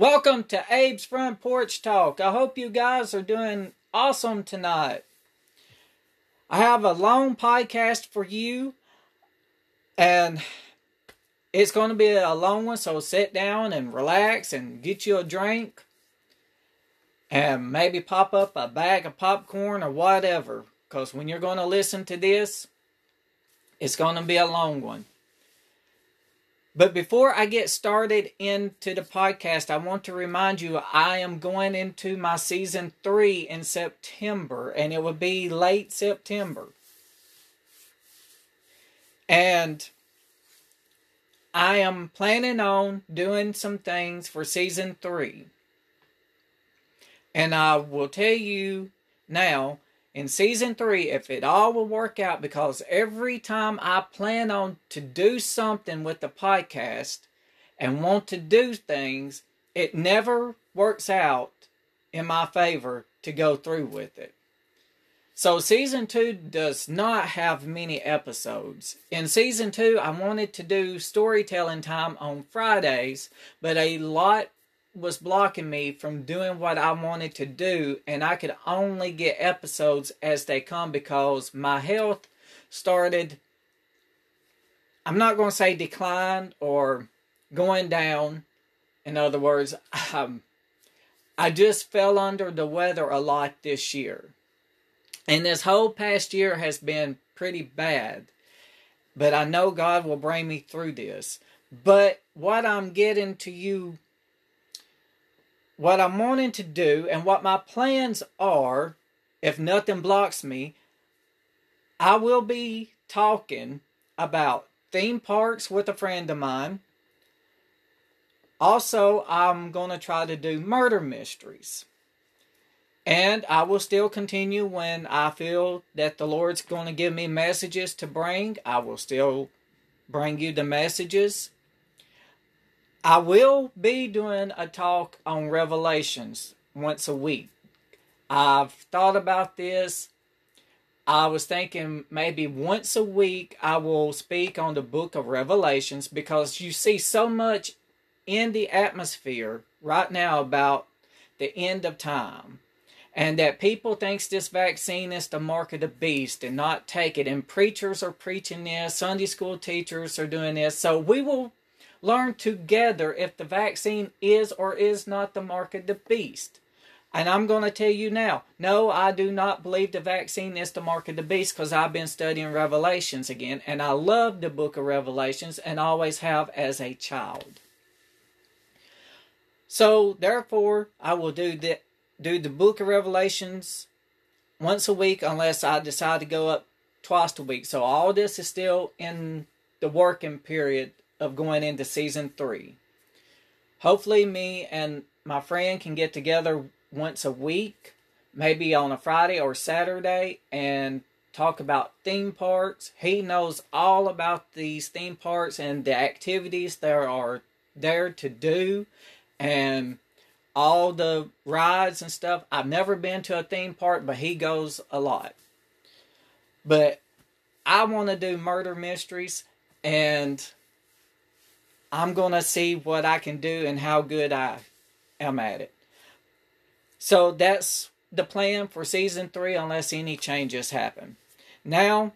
Welcome to Abe's Front Porch Talk. I hope you guys are doing awesome tonight. I have a long podcast for you, and it's going to be a long one, so sit down and relax and get you a drink and maybe pop up a bag of popcorn or whatever. Because when you're going to listen to this, it's going to be a long one. But before I get started into the podcast, I want to remind you I am going into my season three in September, and it will be late September. And I am planning on doing some things for season three. And I will tell you now in season three if it all will work out because every time I plan on to do something with the podcast and want to do things, it never works out in my favor to go through with it. So, season two does not have many episodes. In season two, I wanted to do storytelling time on Fridays, but a lot was blocking me from doing what I wanted to do, and I could only get episodes as they come because my health started. I'm not going to say declined or going down. In other words, um, I just fell under the weather a lot this year. And this whole past year has been pretty bad. But I know God will bring me through this. But what I'm getting to you what I'm wanting to do and what my plans are, if nothing blocks me, I will be talking about theme parks with a friend of mine. Also, I'm going to try to do murder mysteries. And I will still continue when I feel that the Lord's going to give me messages to bring. I will still bring you the messages. I will be doing a talk on Revelations once a week. I've thought about this. I was thinking maybe once a week I will speak on the book of Revelations because you see so much in the atmosphere right now about the end of time and that people thinks this vaccine is the mark of the beast and not take it and preachers are preaching this sunday school teachers are doing this so we will learn together if the vaccine is or is not the mark of the beast. And I'm going to tell you now, no, I do not believe the vaccine is the mark of the beast because I've been studying Revelations again, and I love the book of Revelations and always have as a child. So therefore, I will do the do the book of Revelations once a week unless I decide to go up twice a week. So all this is still in the working period of going into season three. Hopefully, me and my friend can get together once a week, maybe on a Friday or Saturday, and talk about theme parks. He knows all about these theme parks and the activities there are there to do and all the rides and stuff. I've never been to a theme park, but he goes a lot. But I want to do murder mysteries and I'm going to see what I can do and how good I am at it. So that's the plan for season three, unless any changes happen. Now,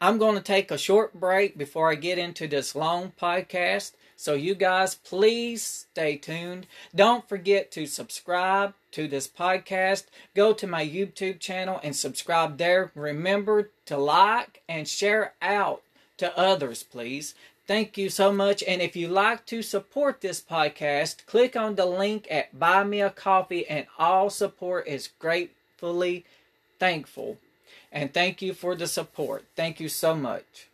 I'm going to take a short break before I get into this long podcast. So, you guys, please stay tuned. Don't forget to subscribe to this podcast. Go to my YouTube channel and subscribe there. Remember to like and share out to others, please. Thank you so much. And if you like to support this podcast, click on the link at Buy Me a Coffee, and all support is gratefully thankful. And thank you for the support. Thank you so much.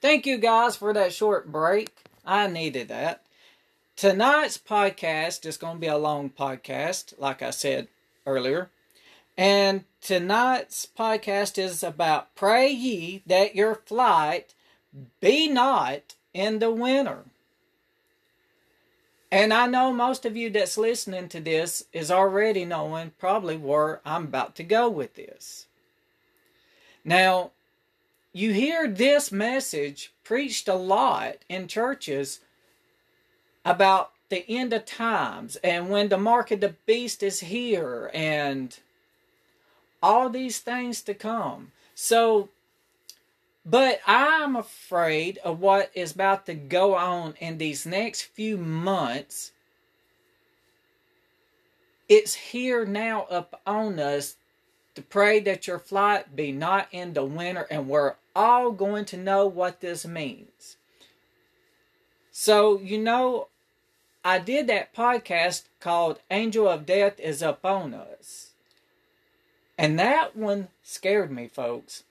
Thank you guys for that short break. I needed that. Tonight's podcast is going to be a long podcast, like I said earlier. And tonight's podcast is about pray ye that your flight be not in the winter. And I know most of you that's listening to this is already knowing probably where I'm about to go with this. Now, you hear this message preached a lot in churches about the end of times and when the mark of the beast is here and all these things to come. So, but I'm afraid of what is about to go on in these next few months. It's here now up on us to pray that your flight be not in the winter, and we're all going to know what this means. So, you know, I did that podcast called Angel of Death is Upon Us. And that one scared me, folks.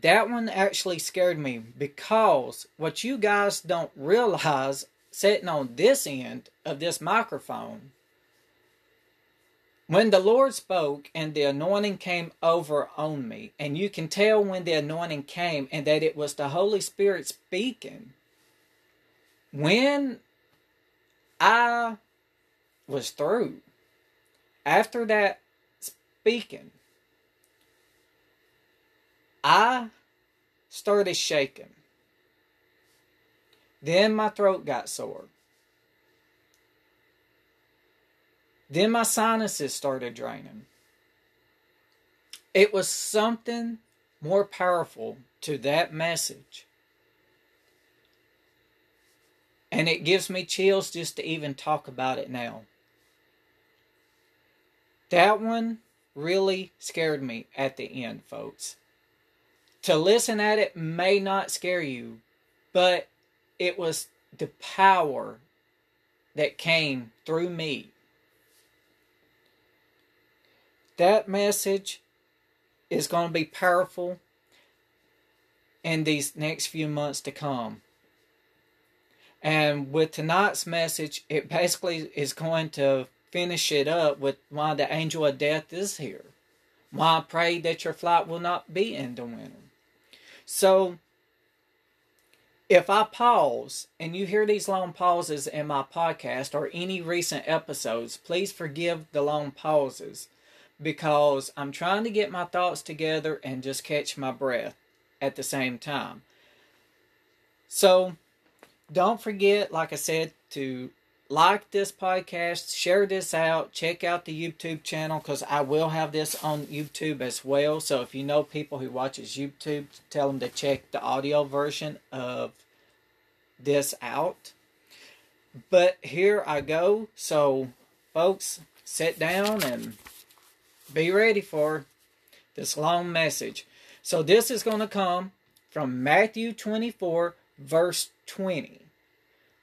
That one actually scared me because what you guys don't realize sitting on this end of this microphone, when the Lord spoke and the anointing came over on me, and you can tell when the anointing came and that it was the Holy Spirit speaking, when I was through, after that speaking, I started shaking. Then my throat got sore. Then my sinuses started draining. It was something more powerful to that message. And it gives me chills just to even talk about it now. That one really scared me at the end, folks. To listen at it may not scare you, but it was the power that came through me. That message is going to be powerful in these next few months to come. And with tonight's message, it basically is going to finish it up with why the angel of death is here. Why I pray that your flight will not be in the winter. So, if I pause and you hear these long pauses in my podcast or any recent episodes, please forgive the long pauses because I'm trying to get my thoughts together and just catch my breath at the same time. So, don't forget, like I said, to like this podcast, share this out, check out the YouTube channel because I will have this on YouTube as well. So if you know people who watches YouTube, tell them to check the audio version of this out. But here I go. So folks, sit down and be ready for this long message. So this is going to come from Matthew 24 verse 20.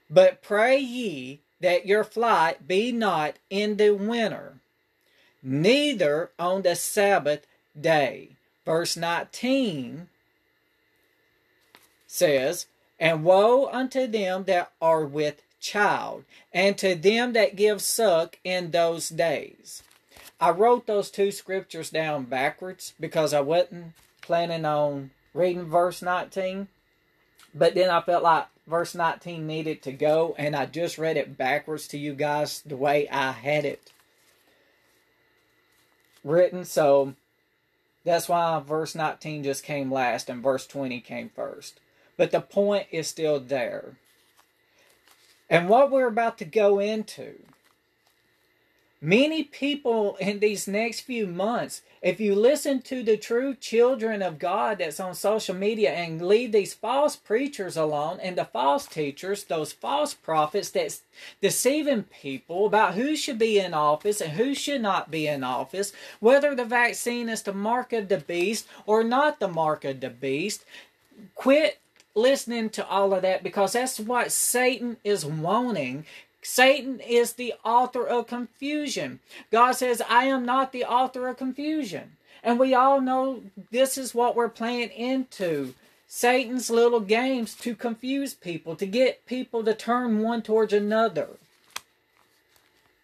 But pray ye that your flight be not in the winter, neither on the Sabbath day. Verse 19 says, And woe unto them that are with child, and to them that give suck in those days. I wrote those two scriptures down backwards because I wasn't planning on reading verse 19. But then I felt like verse 19 needed to go, and I just read it backwards to you guys the way I had it written. So that's why verse 19 just came last and verse 20 came first. But the point is still there. And what we're about to go into Many people in these next few months, if you listen to the true children of God that's on social media and leave these false preachers alone and the false teachers, those false prophets that's deceiving people about who should be in office and who should not be in office, whether the vaccine is the mark of the beast or not the mark of the beast, quit listening to all of that because that's what Satan is wanting. Satan is the author of confusion. God says, I am not the author of confusion. And we all know this is what we're playing into. Satan's little games to confuse people, to get people to turn one towards another.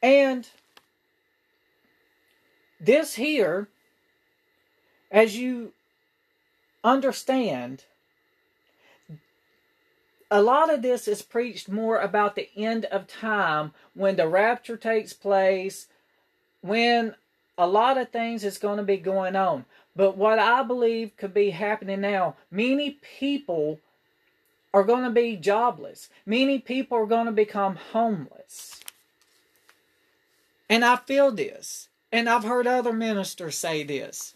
And this here, as you understand, a lot of this is preached more about the end of time when the rapture takes place, when a lot of things is going to be going on. But what I believe could be happening now, many people are going to be jobless. Many people are going to become homeless. And I feel this. And I've heard other ministers say this.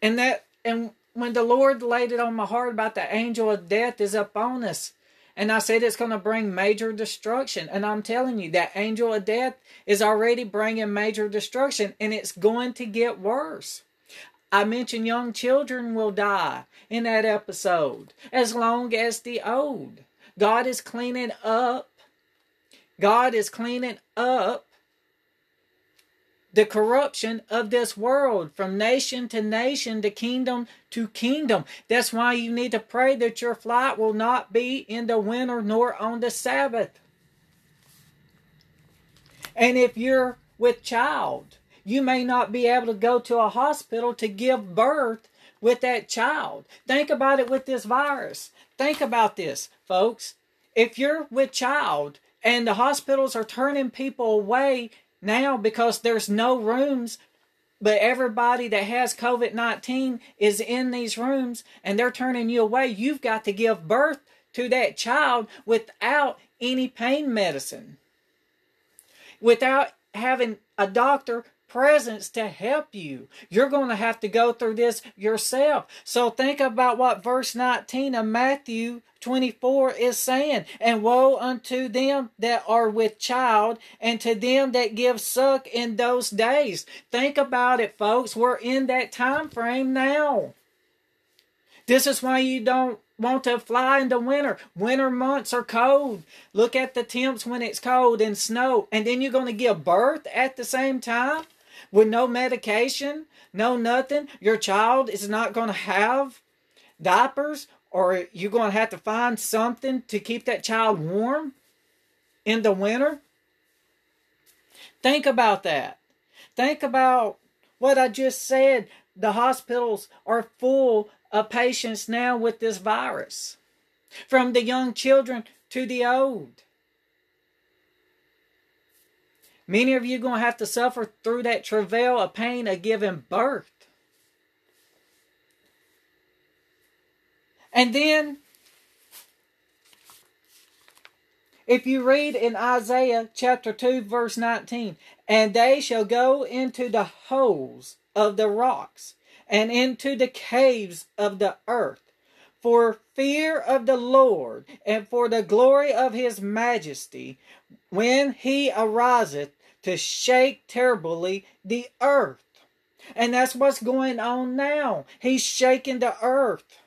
And that and when the Lord laid it on my heart about the angel of death is upon us. And I said it's going to bring major destruction. And I'm telling you, that angel of death is already bringing major destruction and it's going to get worse. I mentioned young children will die in that episode as long as the old. God is cleaning up. God is cleaning up the corruption of this world from nation to nation, to kingdom to kingdom. That's why you need to pray that your flight will not be in the winter nor on the Sabbath. And if you're with child, you may not be able to go to a hospital to give birth with that child. Think about it with this virus. Think about this, folks. If you're with child and the hospitals are turning people away now because there's no rooms but everybody that has COVID 19 is in these rooms and they're turning you away. You've got to give birth to that child without any pain medicine, without having a doctor presence to help you. You're going to have to go through this yourself. So think about what verse 19 of Matthew 24 is saying, And woe unto them that are with child, and to them that give suck in those days. Think about it, folks. We're in that time frame now. This is why you don't want to fly in the winter. Winter months are cold. Look at the temps when it's cold and snow. And then you're going to give birth at the same time? With no medication, no nothing, your child is not going to have diapers or you're going to have to find something to keep that child warm in the winter? Think about that. Think about what I just said. The hospitals are full of patients now with this virus, from the young children to the old. Many of you going to have to suffer through that travail of pain of giving birth. And then, if you read in Isaiah chapter 2, verse 19, and they shall go into the holes of the rocks and into the caves of the earth for fear of the Lord and for the glory of his majesty, when he ariseth to shake terribly the earth. And that's what's going on now. He's shaking the earth.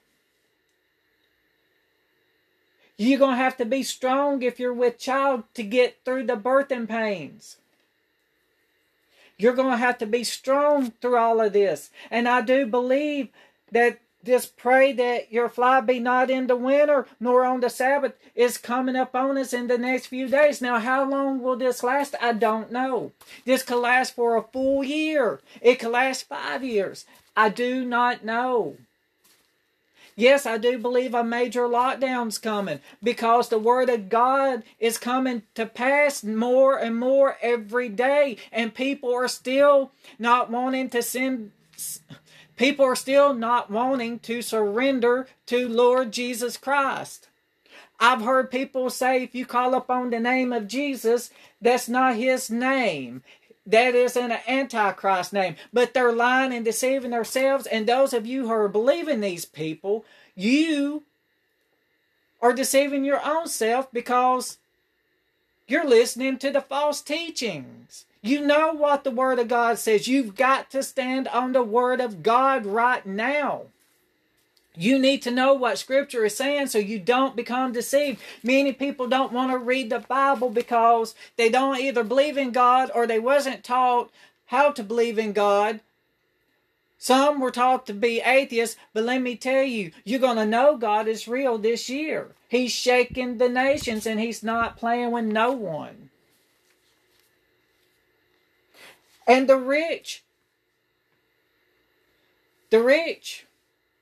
You're going to have to be strong if you're with child to get through the birthing pains. You're going to have to be strong through all of this. And I do believe that just pray that your fly be not in the winter nor on the Sabbath is coming up on us in the next few days. Now, how long will this last? I don't know. This could last for a full year. It could last five years. I do not know. Yes, I do believe a major lockdown's coming because the word of God is coming to pass more and more every day, and people are still not wanting to send People are still not wanting to surrender to Lord Jesus Christ. I've heard people say if you call upon the name of Jesus, that's not his name. That is an antichrist name. But they're lying and deceiving themselves. And those of you who are believing these people, you are deceiving your own self because you're listening to the false teachings. You know what the Word of God says. You've got to stand on the Word of God right now. You need to know what Scripture is saying so you don't become deceived. Many people don't want to read the Bible because they don't either believe in God or they wasn't taught how to believe in God Some were taught to be atheists, but let me tell you, you're going to know God is real this year. He's shaking the nations and he's not playing with no one. And the rich, the rich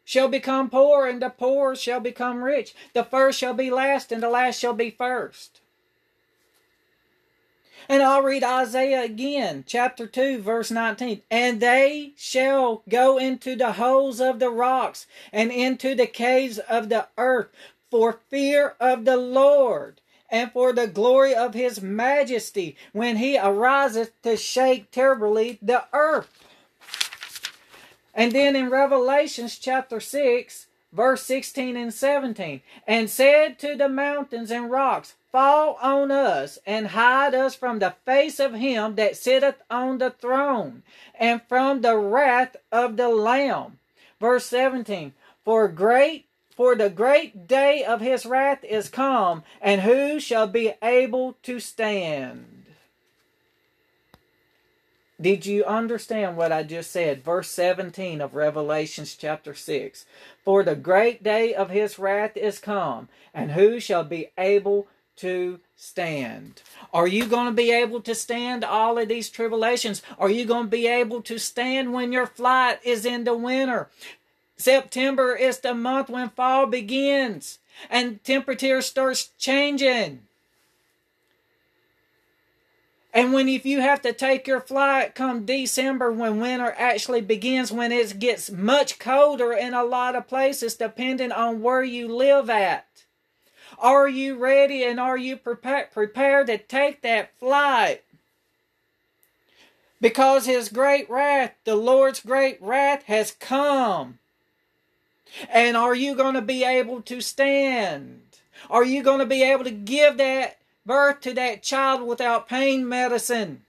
shall become poor, and the poor shall become rich. The first shall be last, and the last shall be first. And I'll read Isaiah again, chapter 2, verse 19. And they shall go into the holes of the rocks and into the caves of the earth for fear of the Lord and for the glory of his majesty when he ariseth to shake terribly the earth. And then in Revelations chapter 6, verse 16 and 17, and said to the mountains and rocks, fall on us and hide us from the face of him that sitteth on the throne and from the wrath of the lamb verse 17 for great for the great day of his wrath is come and who shall be able to stand did you understand what I just said? Verse 17 of Revelations chapter 6. For the great day of his wrath is come, and who shall be able to stand. Are you going to be able to stand all of these tribulations? Are you going to be able to stand when your flight is in the winter? September is the month when fall begins and temperature starts changing. And when if you have to take your flight come December when winter actually begins, when it gets much colder in a lot of places, depending on where you live at. Are you ready and are you prepared to take that flight? Because his great wrath, the Lord's great wrath has come. And are you going to be able to stand? Are you going to be able to give that birth to that child without pain medicine?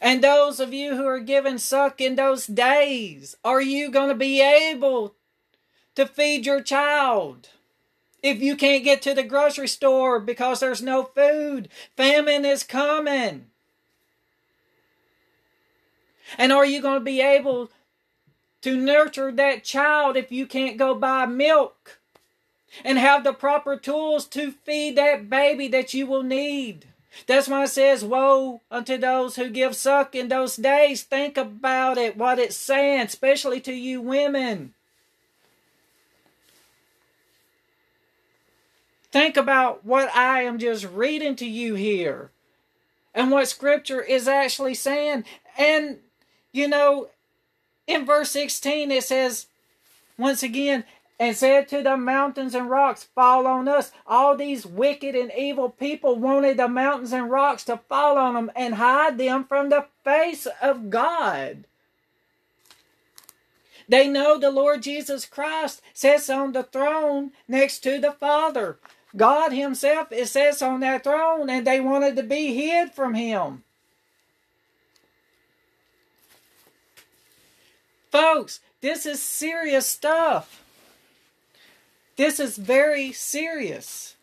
And those of you who are given suck in those days, are you going to be able to feed your child. If you can't get to the grocery store because there's no food, famine is coming. And are you going to be able to nurture that child if you can't go buy milk and have the proper tools to feed that baby that you will need? That's why it says, Woe unto those who give suck in those days. Think about it, what it's saying, especially to you women. Think about what I am just reading to you here and what Scripture is actually saying. And, you know, in verse 16 it says, once again, and said to the mountains and rocks, Fall on us. All these wicked and evil people wanted the mountains and rocks to fall on them and hide them from the face of God. They know the Lord Jesus Christ sits on the throne next to the Father. God Himself is sits on that throne, and they wanted to be hid from Him. Folks, this is serious stuff. This is very serious.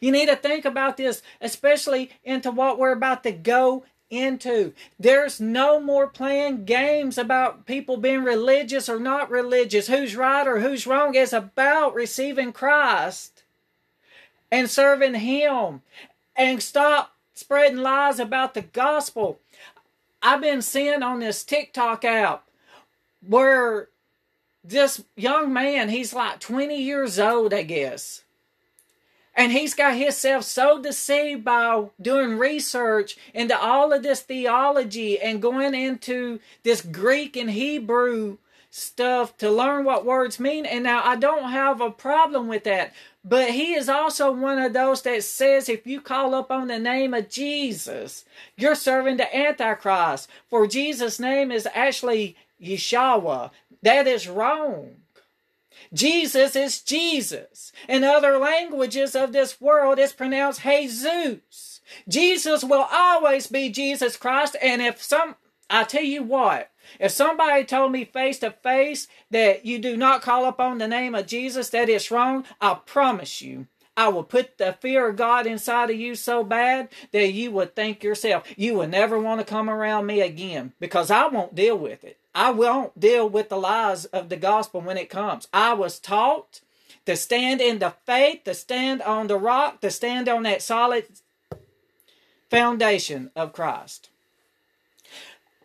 You need to think about this, especially into what we're about to go into. There's no more playing games about people being religious or not religious, who's right or who's wrong. It's about receiving Christ and serving Him and stop spreading lies about the gospel. I've been seeing on this TikTok app where this young man, he's like 20 years old, I guess and he's got himself so deceived by doing research into all of this theology and going into this Greek and Hebrew stuff to learn what words mean. And now I don't have a problem with that. But he is also one of those that says if you call up on the name of Jesus, you're serving the Antichrist. For Jesus' name is actually Yeshua. That is wrong. Jesus is Jesus. In other languages of this world, it's pronounced Jesus. Jesus will always be Jesus Christ. And if some, I tell you what, if somebody told me face to face that you do not call upon the name of Jesus, that is wrong, I promise you, I will put the fear of God inside of you so bad that you would think yourself, you will never want to come around me again because I won't deal with it. I won't deal with the lies of the gospel when it comes. I was taught to stand in the faith, to stand on the rock, to stand on that solid foundation of Christ.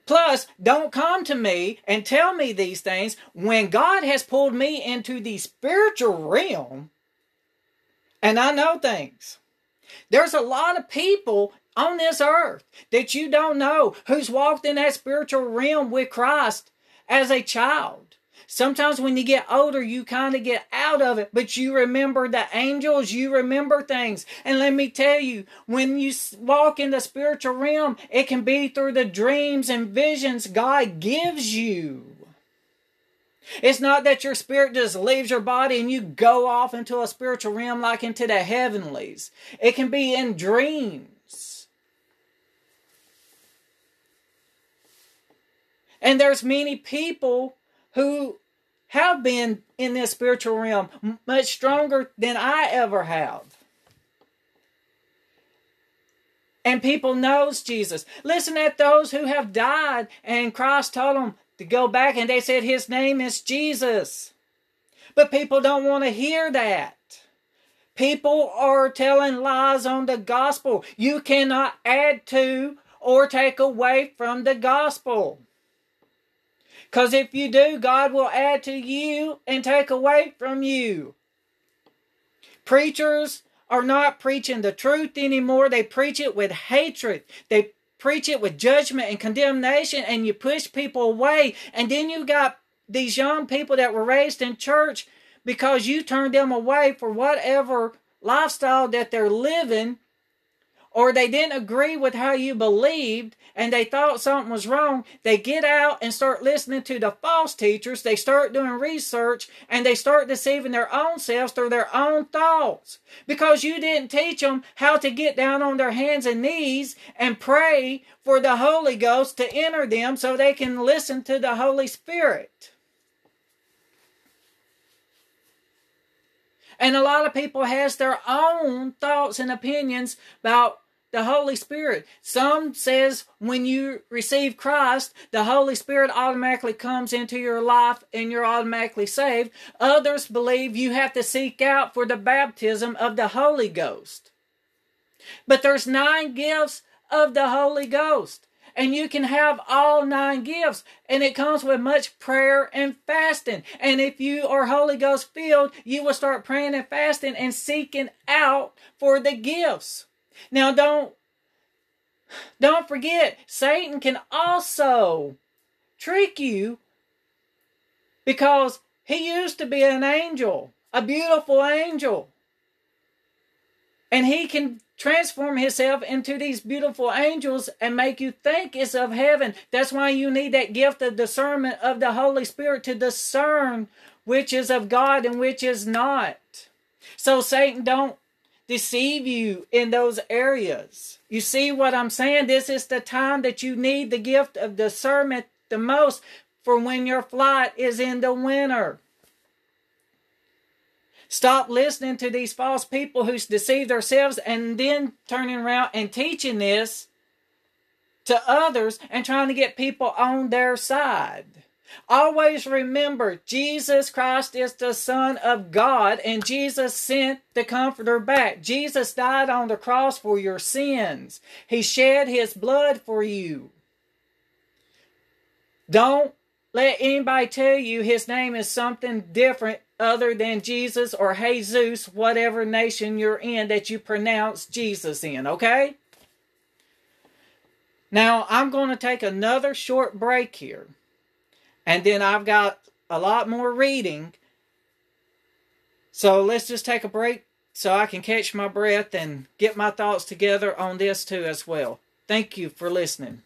Plus, don't come to me and tell me these things when God has pulled me into the spiritual realm and I know things. There's a lot of people on this earth that you don't know who's walked in that spiritual realm with Christ as a child. Sometimes when you get older, you kind of get out of it, but you remember the angels, you remember things. And let me tell you, when you walk in the spiritual realm, it can be through the dreams and visions God gives you. It's not that your spirit just leaves your body and you go off into a spiritual realm like into the heavenlies. It can be in dreams. And there's many people who have been in this spiritual realm much stronger than I ever have. And people knows Jesus. Listen at those who have died and Christ told them to go back and they said his name is Jesus. But people don't want to hear that. People are telling lies on the gospel. You cannot add to or take away from the gospel. Because if you do, God will add to you and take away from you. Preachers are not preaching the truth anymore. They preach it with hatred. They preach it with judgment and condemnation, and you push people away. And then you got these young people that were raised in church because you turned them away for whatever lifestyle that they're living or they didn't agree with how you believed and they thought something was wrong, they get out and start listening to the false teachers. They start doing research and they start deceiving their own selves through their own thoughts because you didn't teach them how to get down on their hands and knees and pray for the Holy Ghost to enter them so they can listen to the Holy Spirit. And a lot of people has their own thoughts and opinions about the Holy Spirit. Some says when you receive Christ, the Holy Spirit automatically comes into your life and you're automatically saved. Others believe you have to seek out for the baptism of the Holy Ghost. But there's nine gifts of the Holy Ghost. And you can have all nine gifts, and it comes with much prayer and fasting. And if you are Holy Ghost filled, you will start praying and fasting and seeking out for the gifts. Now don't don't forget Satan can also trick you because he used to be an angel, a beautiful angel. And he can transform himself into these beautiful angels and make you think it's of heaven. That's why you need that gift of discernment of the Holy Spirit to discern which is of God and which is not. So Satan don't deceive you in those areas. You see what I'm saying? This is the time that you need the gift of discernment the most for when your flight is in the winter. Stop listening to these false people who deceive themselves and then turning around and teaching this to others and trying to get people on their side. Always remember, Jesus Christ is the Son of God, and Jesus sent the Comforter back. Jesus died on the cross for your sins, He shed His blood for you. Don't let anybody tell you His name is something different other than Jesus or Jesus, whatever nation you're in that you pronounce Jesus in, okay? Now, I'm going to take another short break here. And then I've got a lot more reading. So let's just take a break so I can catch my breath and get my thoughts together on this too as well. Thank you for listening.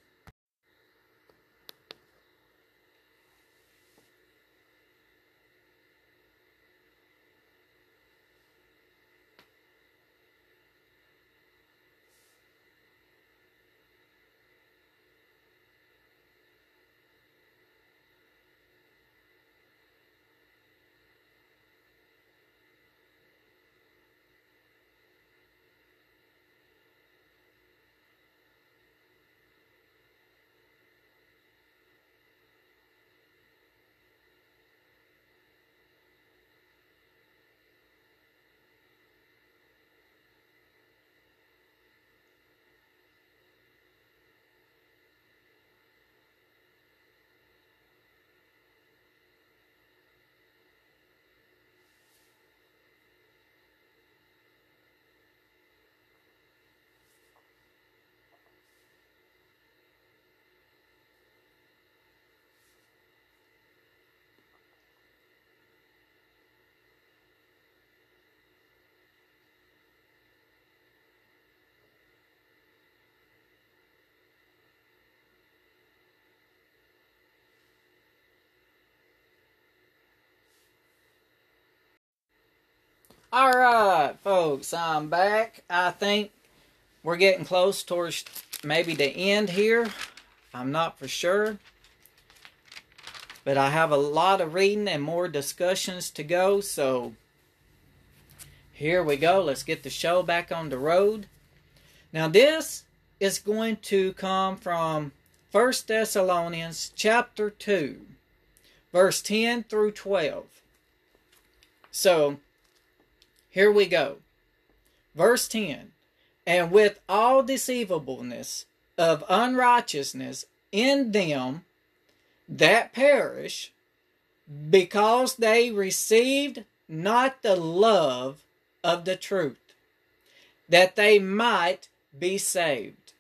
All right, folks, I'm back. I think we're getting close towards maybe the end here. I'm not for sure. But I have a lot of reading and more discussions to go, so here we go. Let's get the show back on the road. Now, this is going to come from 1 Thessalonians chapter 2, verse 10 through 12. So, here we go. Verse 10 And with all deceivableness of unrighteousness in them that perish, because they received not the love of the truth, that they might be saved.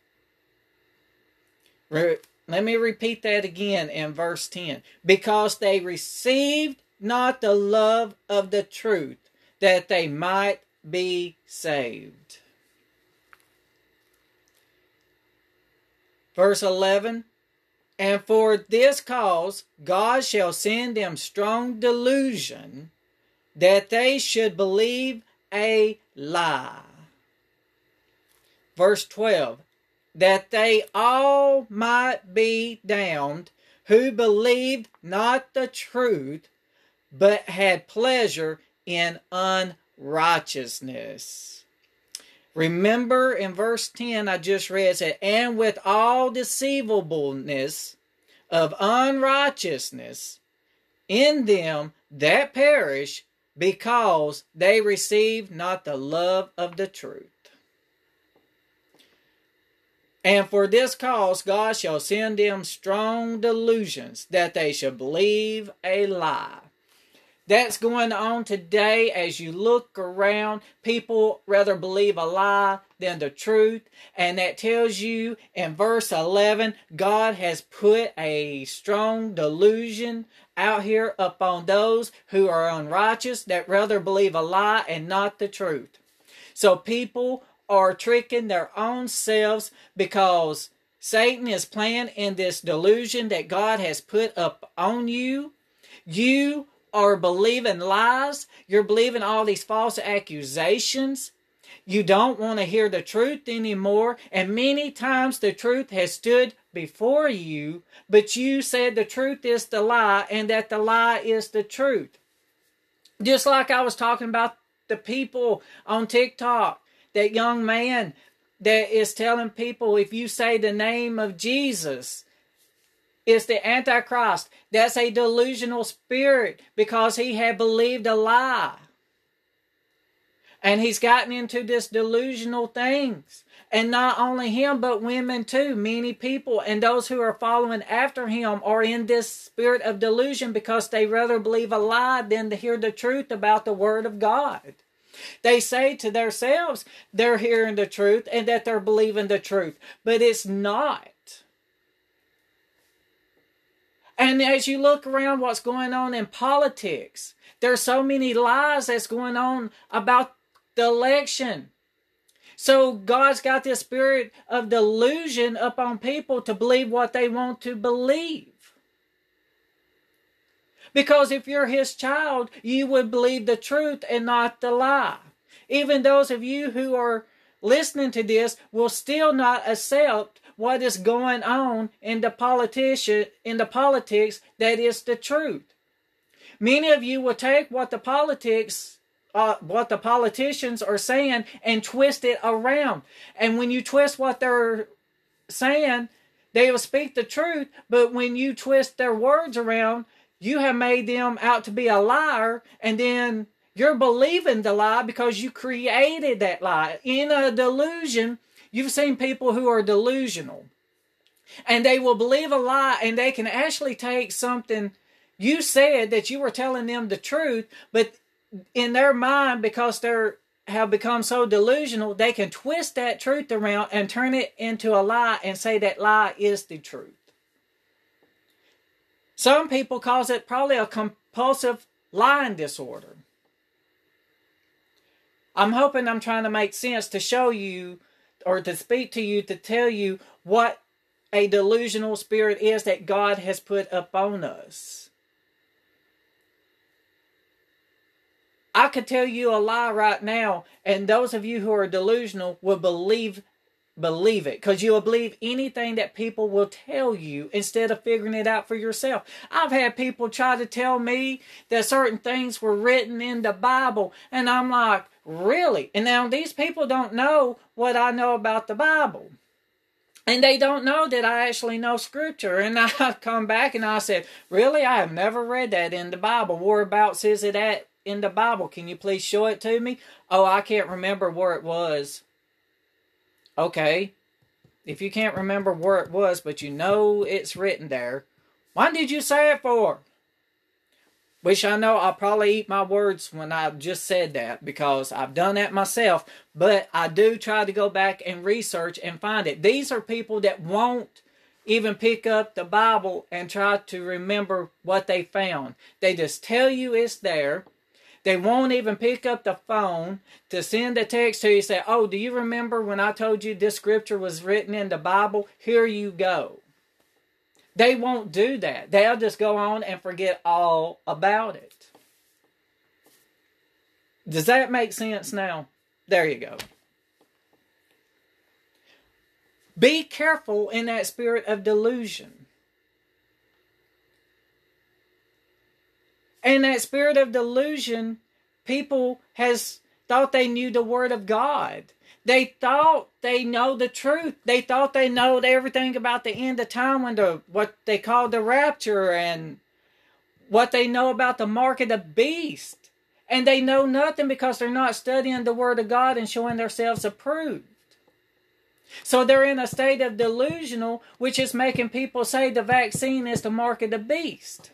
Re- let me repeat that again in verse 10. Because they received not the love of the truth, that they might be saved. Verse 11 And for this cause God shall send them strong delusion that they should believe a lie. Verse 12 That they all might be damned who believed not the truth, but had pleasure in unrighteousness. Remember in verse 10, I just read, said, and with all deceivableness of unrighteousness in them that perish, because they receive not the love of the truth. And for this cause God shall send them strong delusions, that they shall believe a lie that's going on today as you look around. People rather believe a lie than the truth. And that tells you in verse 11, God has put a strong delusion out here upon those who are unrighteous that rather believe a lie and not the truth. So people are tricking their own selves because Satan is playing in this delusion that God has put up on you. You are believing lies. You're believing all these false accusations. You don't want to hear the truth anymore. And many times the truth has stood before you, but you said the truth is the lie and that the lie is the truth. Just like I was talking about the people on TikTok, that young man that is telling people if you say the name of Jesus, it's the Antichrist. That's a delusional spirit because he had believed a lie. And he's gotten into this delusional things. And not only him, but women too. Many people and those who are following after him are in this spirit of delusion because they rather believe a lie than to hear the truth about the Word of God. They say to themselves they're hearing the truth and that they're believing the truth, but it's not. And as you look around what's going on in politics, there's so many lies that's going on about the election. So God's got this spirit of delusion upon people to believe what they want to believe. Because if you're his child, you would believe the truth and not the lie. Even those of you who are listening to this will still not accept what is going on in the politician in the politics that is the truth. Many of you will take what the politics uh, what the politicians are saying and twist it around. And when you twist what they're saying, they will speak the truth, but when you twist their words around, you have made them out to be a liar, and then you're believing the lie because you created that lie in a delusion You've seen people who are delusional and they will believe a lie and they can actually take something you said that you were telling them the truth, but in their mind, because they're have become so delusional, they can twist that truth around and turn it into a lie and say that lie is the truth. Some people call it probably a compulsive lying disorder. I'm hoping I'm trying to make sense to show you or to speak to you to tell you what a delusional spirit is that God has put upon us. I could tell you a lie right now, and those of you who are delusional will believe believe it because you'll believe anything that people will tell you instead of figuring it out for yourself. I've had people try to tell me that certain things were written in the Bible, and I'm like, really? And now these people don't know what I know about the Bible. And they don't know that I actually know scripture. And I come back and I said, Really? I have never read that in the Bible. Whereabouts is it at in the Bible? Can you please show it to me? Oh, I can't remember where it was. Okay. If you can't remember where it was, but you know it's written there, why did you say it for? Which I know I'll probably eat my words when I just said that because I've done that myself, but I do try to go back and research and find it. These are people that won't even pick up the Bible and try to remember what they found. They just tell you it's there they won't even pick up the phone to send a text to you say, Oh, do you remember when I told you this scripture was written in the Bible? Here you go. They won't do that. They'll just go on and forget all about it. Does that make sense now? There you go. Be careful in that spirit of delusion. And that spirit of delusion, people has thought they knew the word of God. They thought they know the truth. They thought they know everything about the end of time when the what they call the rapture and what they know about the mark of the beast. And they know nothing because they're not studying the word of God and showing themselves approved. So they're in a state of delusional, which is making people say the vaccine is the mark of the beast.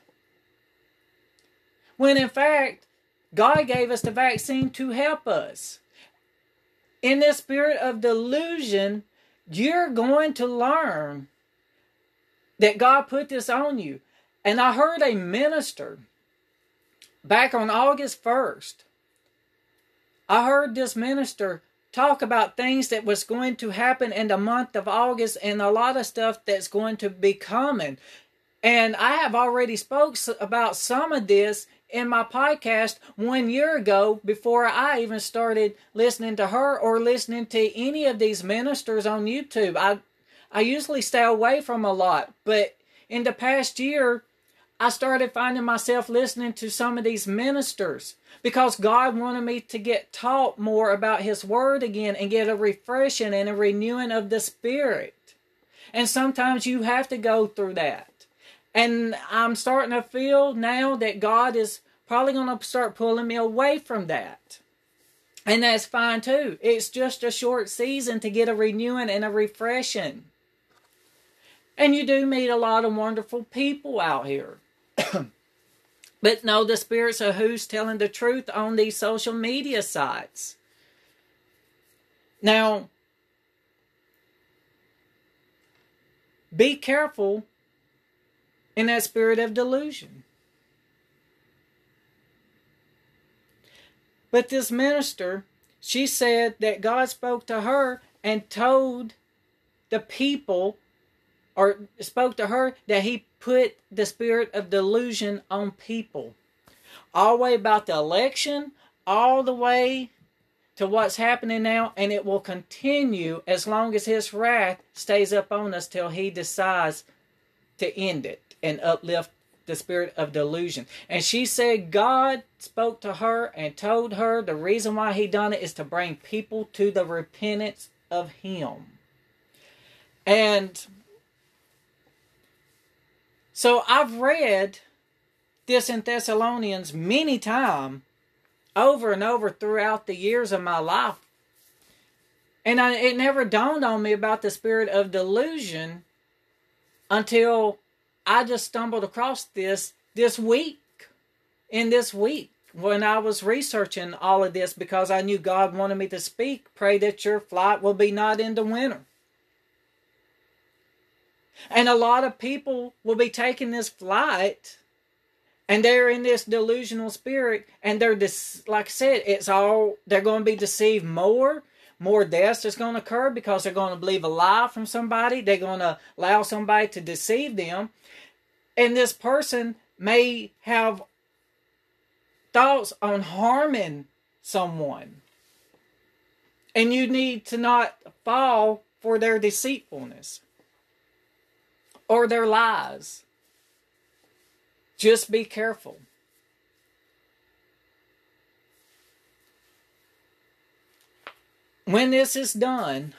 When in fact, God gave us the vaccine to help us. In this spirit of delusion, you're going to learn that God put this on you. And I heard a minister back on August 1st. I heard this minister talk about things that was going to happen in the month of August and a lot of stuff that's going to be coming. And I have already spoke about some of this in my podcast one year ago before I even started listening to her or listening to any of these ministers on YouTube. I I usually stay away from a lot, but in the past year I started finding myself listening to some of these ministers because God wanted me to get taught more about his word again and get a refreshing and a renewing of the spirit. And sometimes you have to go through that. And I'm starting to feel now that God is probably going to start pulling me away from that. And that's fine too. It's just a short season to get a renewing and a refreshing. And you do meet a lot of wonderful people out here. but know the spirits of who's telling the truth on these social media sites. Now, be careful in that spirit of delusion. But this minister, she said that God spoke to her and told the people, or spoke to her that He put the spirit of delusion on people. All the way about the election, all the way to what's happening now, and it will continue as long as His wrath stays up on us till He decides to end it and uplift the spirit of delusion. And she said God spoke to her and told her the reason why he done it is to bring people to the repentance of him. And so I've read this in Thessalonians many times over and over throughout the years of my life. And I, it never dawned on me about the spirit of delusion until I just stumbled across this this week. In this week, when I was researching all of this, because I knew God wanted me to speak, pray that your flight will be not in the winter. And a lot of people will be taking this flight and they're in this delusional spirit and they're just like i said it's all they're going to be deceived more more deaths is going to occur because they're going to believe a lie from somebody they're going to allow somebody to deceive them and this person may have thoughts on harming someone. And you need to not fall for their deceitfulness or their lies. Just be careful. When this is done,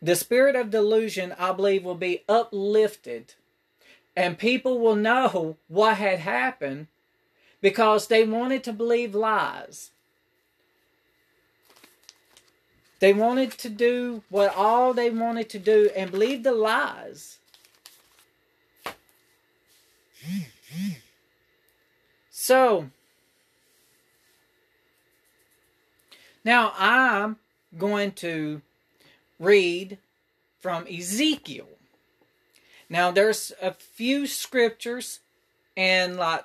the spirit of delusion, I believe, will be uplifted and people will know what had happened because they wanted to believe lies. They wanted to do what all they wanted to do and believe the lies. So, now I'm going to read from Ezekiel. Now, there's a few scriptures and like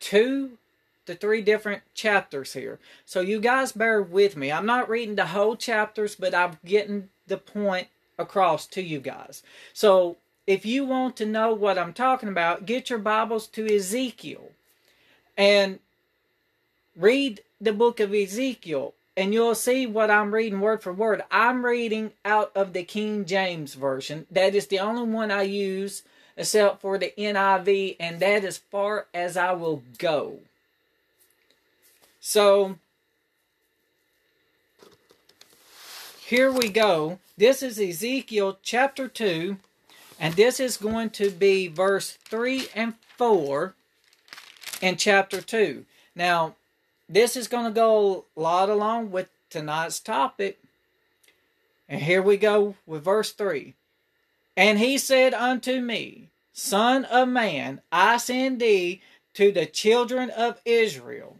two to three different chapters here. So you guys bear with me. I'm not reading the whole chapters, but I'm getting the point across to you guys. So if you want to know what I'm talking about, get your Bibles to Ezekiel and read the book of Ezekiel and you'll see what I'm reading word for word. I'm reading out of the King James Version. That is the only one I use except for the NIV, and that as far as I will go. So, here we go. This is Ezekiel chapter 2, and this is going to be verse 3 and 4 in chapter 2. Now, this is going to go a lot along with tonight's topic. And here we go with verse 3. And he said unto me, Son of man, I send thee to the children of Israel,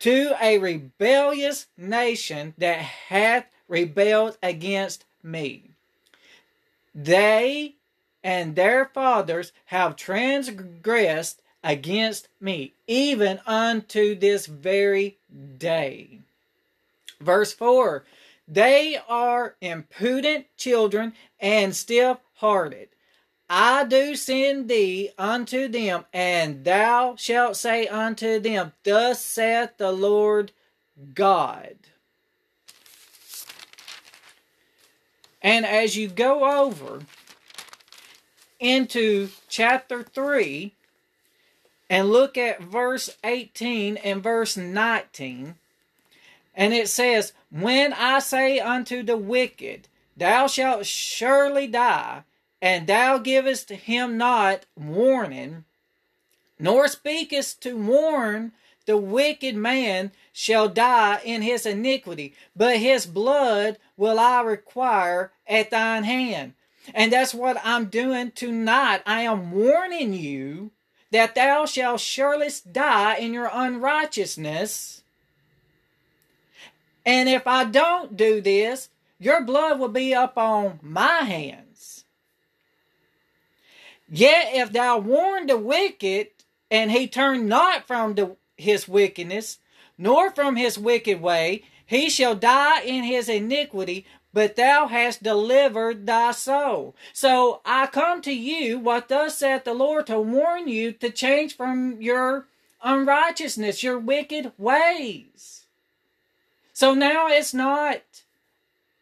to a rebellious nation that hath rebelled against me. They and their fathers have transgressed against me, even unto this very day. Verse 4 They are impudent children and stiff hearted. I do send thee unto them, and thou shalt say unto them, Thus saith the Lord God. And as you go over into chapter 3, and look at verse 18 and verse 19. And it says, When I say unto the wicked, Thou shalt surely die, and thou givest him not warning, nor speakest to warn the wicked man shall die in his iniquity, but his blood will I require at thine hand. And that's what I'm doing tonight. I am warning you that thou shalt surely die in your unrighteousness. And if I don't do this, your blood will be up on my hands. Yet if thou warn the wicked, and he turn not from the, his wickedness, nor from his wicked way, he shall die in his iniquity, but thou hast delivered thy soul. So I come to you, what thus saith the Lord, to warn you to change from your unrighteousness, your wicked ways. So now it's not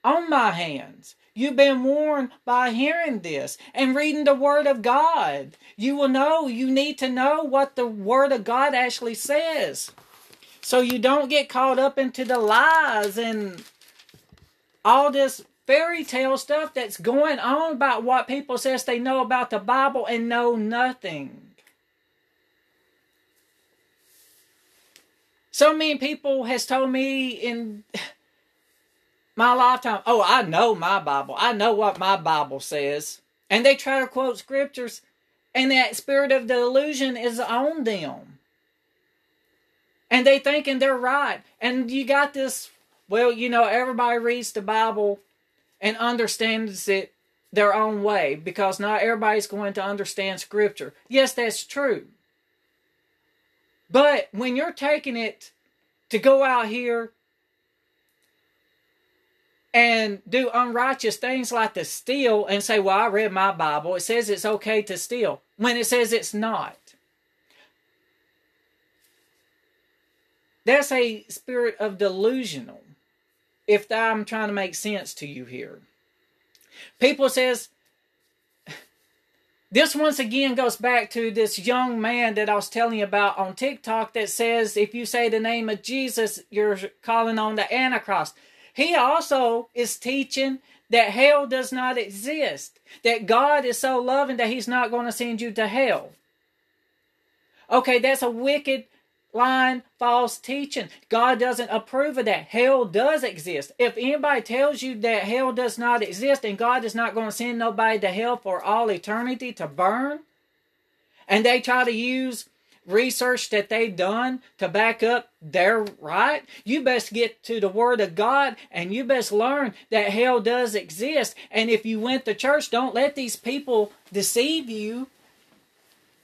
on my hands. You've been warned by hearing this and reading the Word of God. You will know, you need to know what the Word of God actually says. So you don't get caught up into the lies and all this fairy tale stuff that's going on about what people says they know about the Bible and know nothing. So many people has told me in my lifetime, oh, I know my Bible. I know what my Bible says. And they try to quote scriptures and that spirit of delusion is on them. And they thinking they're right. And you got this well, you know, everybody reads the Bible and understands it their own way because not everybody's going to understand Scripture. Yes, that's true. But when you're taking it to go out here and do unrighteous things like to steal and say, Well, I read my Bible, it says it's okay to steal, when it says it's not. That's a spirit of delusional. If I'm trying to make sense to you here. People says this once again goes back to this young man that I was telling you about on TikTok that says if you say the name of Jesus, you're calling on the Antichrist. He also is teaching that hell does not exist, that God is so loving that He's not going to send you to hell. Okay, that's a wicked line false teaching. God doesn't approve of that. Hell does exist. If anybody tells you that hell does not exist and God is not going to send nobody to hell for all eternity to burn, and they try to use research that they've done to back up their right, you best get to the Word of God and you best learn that hell does exist. And if you went to church, don't let these people deceive you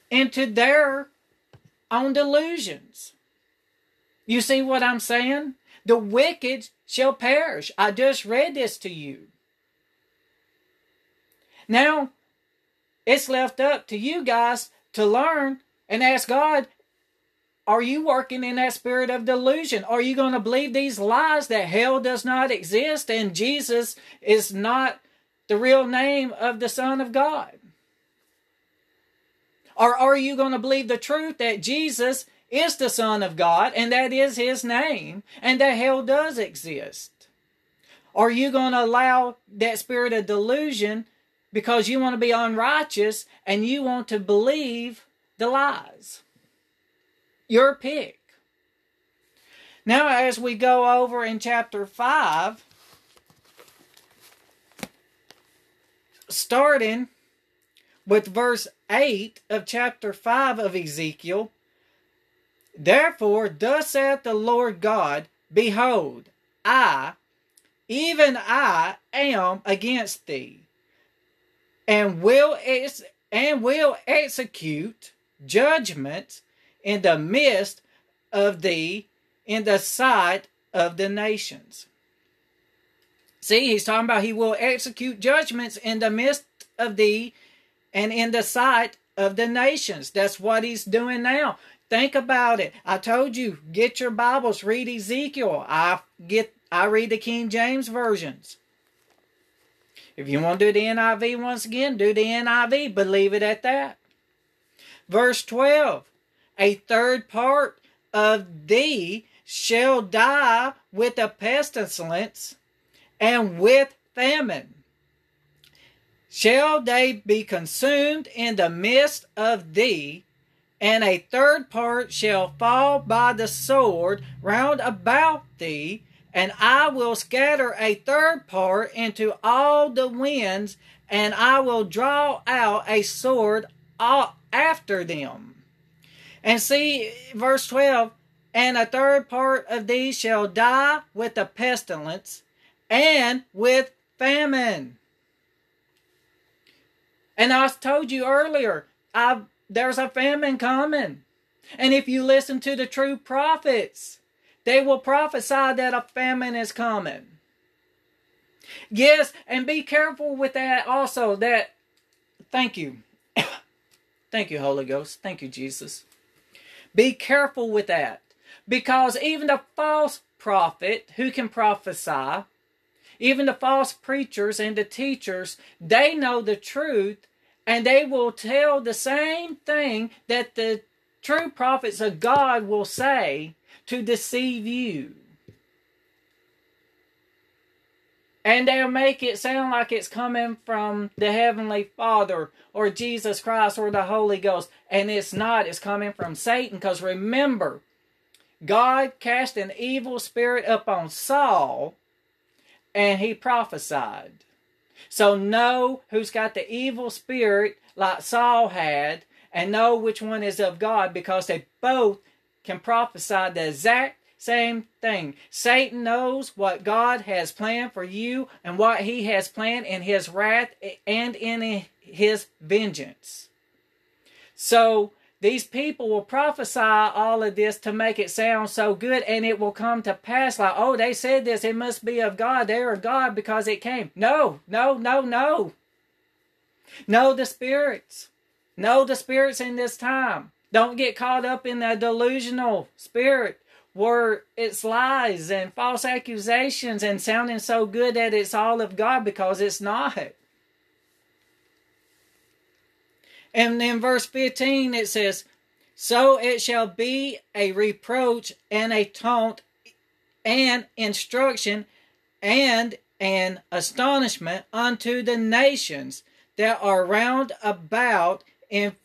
into their on delusions. You see what I'm saying? The wicked shall perish. I just read this to you. Now, it's left up to you guys to learn and ask God, are you working in that spirit of delusion? Are you going to believe these lies that hell does not exist and Jesus is not the real name of the Son of God? Or are you going to believe the truth that Jesus is the Son of God and that is his name and that hell does exist? Are you going to allow that spirit of delusion because you want to be unrighteous and you want to believe the lies? Your pick. Now, as we go over in chapter 5, starting with verse 8 of chapter 5 of Ezekiel. Therefore, thus saith the Lord God, Behold, I, even I, am against thee, and will ex- and will execute judgment in the midst of thee in the sight of the nations. See, he's talking about he will execute judgments in the midst of thee and in the sight of the nations. That's what he's doing now. Think about it. I told you, get your Bibles, read Ezekiel. I get I read the King James versions. If you want to do the NIV once again, do the NIV, but leave it at that. Verse 12 A third part of thee shall die with a pestilence and with famine shall they be consumed in the midst of thee, and a third part shall fall by the sword round about thee, and I will scatter a third part into all the winds, and I will draw out a sword after them. And see, verse 12, and a third part of these shall die with the pestilence and with famine. And I told you earlier, I, there's a famine coming. And if you listen to the true prophets, they will prophesy that a famine is coming. Yes, and be careful with that also. That, thank you. thank you, Holy Ghost. Thank you, Jesus. Be careful with that. Because even the false prophet who can prophesy, even the false preachers and the teachers, they know the truth and they will tell the same thing that the true prophets of God will say to deceive you. And they'll make it sound like it's coming from the Heavenly Father or Jesus Christ or the Holy Ghost. And it's not, it's coming from Satan. Because remember, God cast an evil spirit upon Saul and he prophesied. So know who's got the evil spirit like Saul had and know which one is of God because they both can prophesy the exact same thing. Satan knows what God has planned for you and what he has planned in his wrath and in his vengeance. So these people will prophesy all of this to make it sound so good, and it will come to pass like, oh, they said this, it must be of God. They are God because it came. No, no, no, no. Know the spirits. Know the spirits in this time. Don't get caught up in the delusional spirit. where it's lies and false accusations and sounding so good that it's all of God because it's not. And then verse 15 it says, So it shall be a reproach and a taunt and instruction and an astonishment unto the nations that are round about in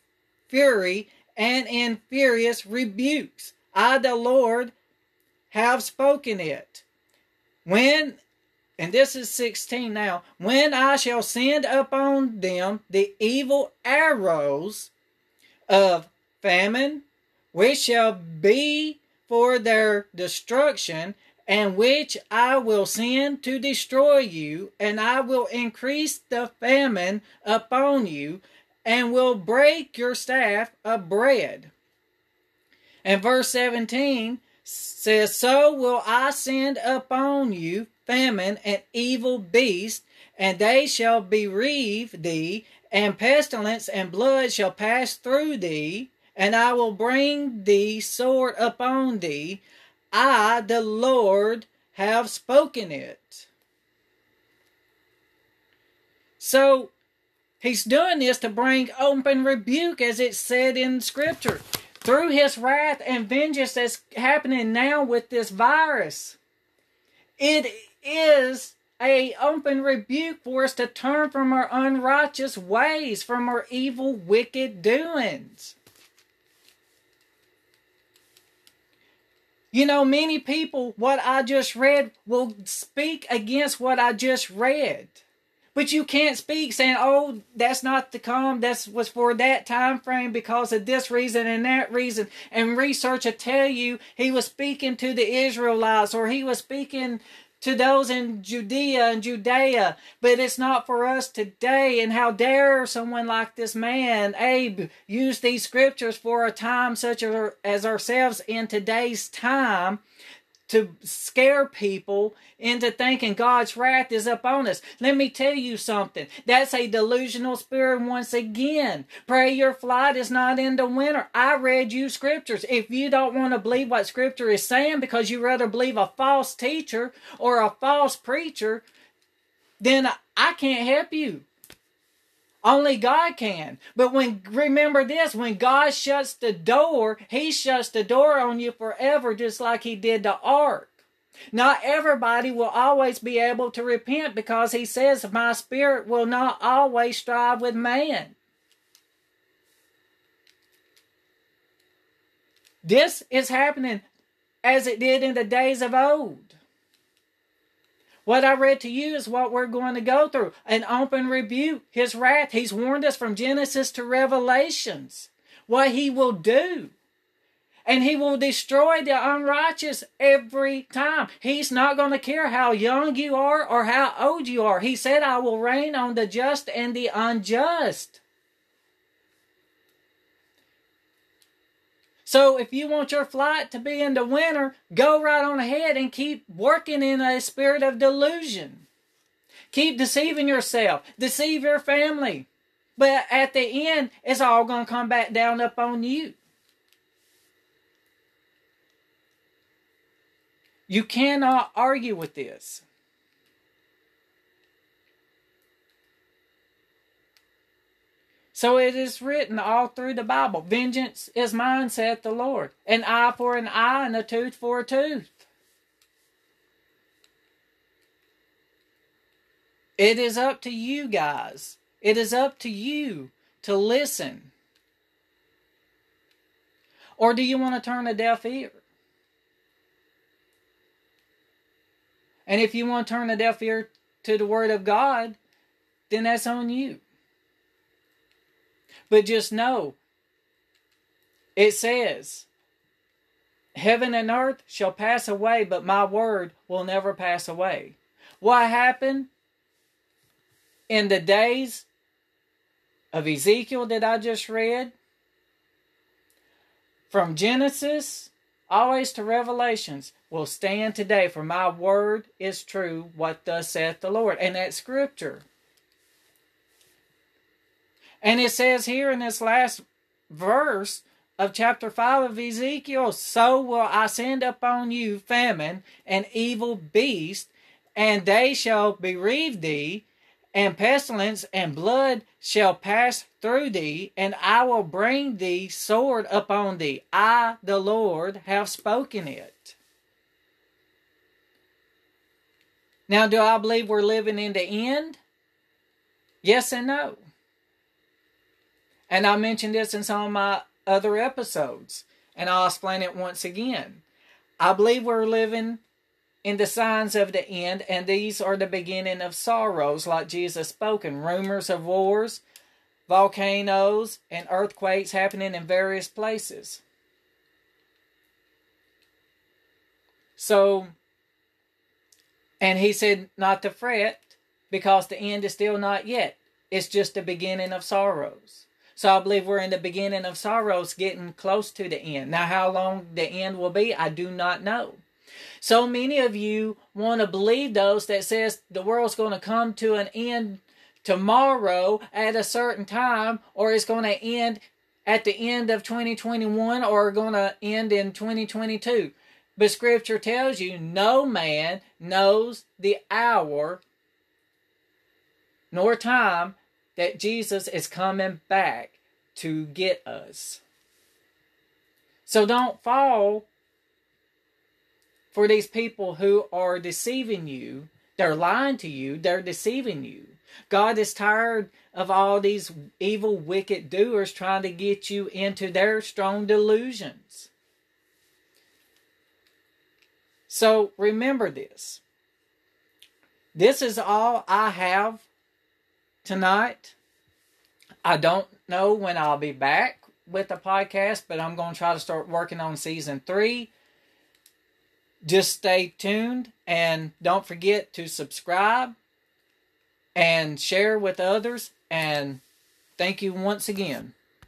fury and in furious rebukes. I, the Lord, have spoken it. When, and this is 16 now, when I shall send upon them the evil arrows of famine, which shall be for their destruction, and which I will send to destroy you, and I will increase the famine upon you, and will break your staff of bread. And verse 17 says, So will I send upon you famine and evil beasts, and they shall bereave thee, and pestilence and blood shall pass through thee, and I will bring thee sword upon thee. I, the Lord, have spoken it. So he's doing this to bring open rebuke, as it's said in Scripture through his wrath and vengeance that's happening now with this virus. It is a open rebuke for us to turn from our unrighteous ways, from our evil, wicked doings. You know, many people, what I just read, will speak against what I just read. But you can't speak saying, "Oh, that's not to come. That was for that time frame because of this reason and that reason." And research will tell you he was speaking to the Israelites or he was speaking to those in Judea and Judea, but it's not for us today. And how dare someone like this man, Abe, use these scriptures for a time such as ourselves in today's time to scare people into thinking God's wrath is upon us. Let me tell you something. That's a delusional spirit once again. Pray your flight is not in the winter. I read you scriptures. If you don't want to believe what scripture is saying because you rather believe a false teacher or a false preacher, then I can't help you. Only God can. But when remember this, when God shuts the door, he shuts the door on you forever just like he did the ark. Not everybody will always be able to repent because he says, My spirit will not always strive with man. This is happening as it did in the days of old. What I read to you is what we're going to go through an open rebuke, his wrath. He's warned us from Genesis to Revelations what he will do. And he will destroy the unrighteous every time. He's not going to care how young you are or how old you are. He said, I will rain on the just and the unjust. So if you want your flight to be in the winter, go right on ahead and keep working in a spirit of delusion. Keep deceiving yourself, deceive your family. But at the end, it's all going to come back down up on you. You cannot argue with this. So it is written all through the Bible Vengeance is mine, saith the Lord. An eye for an eye and a tooth for a tooth. It is up to you guys. It is up to you to listen. Or do you want to turn a deaf ear? And if you want to turn a deaf ear to the Word of God, then that's on you. But just know it says, Heaven and earth shall pass away, but my word will never pass away. What happened in the days of Ezekiel that I just read? From Genesis always to Revelations will stand today, for my word is true, what thus saith the Lord. And that scripture. And it says here in this last verse of chapter 5 of Ezekiel, so will I send upon you famine and evil beast, and they shall bereave thee, and pestilence and blood shall pass through thee, and I will bring thee sword upon thee. I, the Lord, have spoken it. Now, do I believe we're living in the end? Yes and no. And I mentioned this in some of my other episodes, and I'll explain it once again. I believe we're living in the signs of the end, and these are the beginning of sorrows, like Jesus spoken. Rumors of wars, volcanoes, and earthquakes happening in various places. So, and he said not to fret because the end is still not yet. It's just the beginning of sorrows. So I believe we're in the beginning of sorrows, getting close to the end. Now, how long the end will be, I do not know. So many of you want to believe those that says the world's going to come to an end tomorrow at a certain time, or it's going to end at the end of 2021, or going to end in 2022. But Scripture tells you no man knows the hour nor time that Jesus is coming back to get us. So don't fall for these people who are deceiving you. They're lying to you, they're deceiving you. God is tired of all these evil, wicked doers trying to get you into their strong delusions. So remember this. This is all I have tonight. I don't know when I'll be back with the podcast, but I'm going to try to start working on season three. Just stay tuned and don't forget to subscribe and share with others. And thank you once again.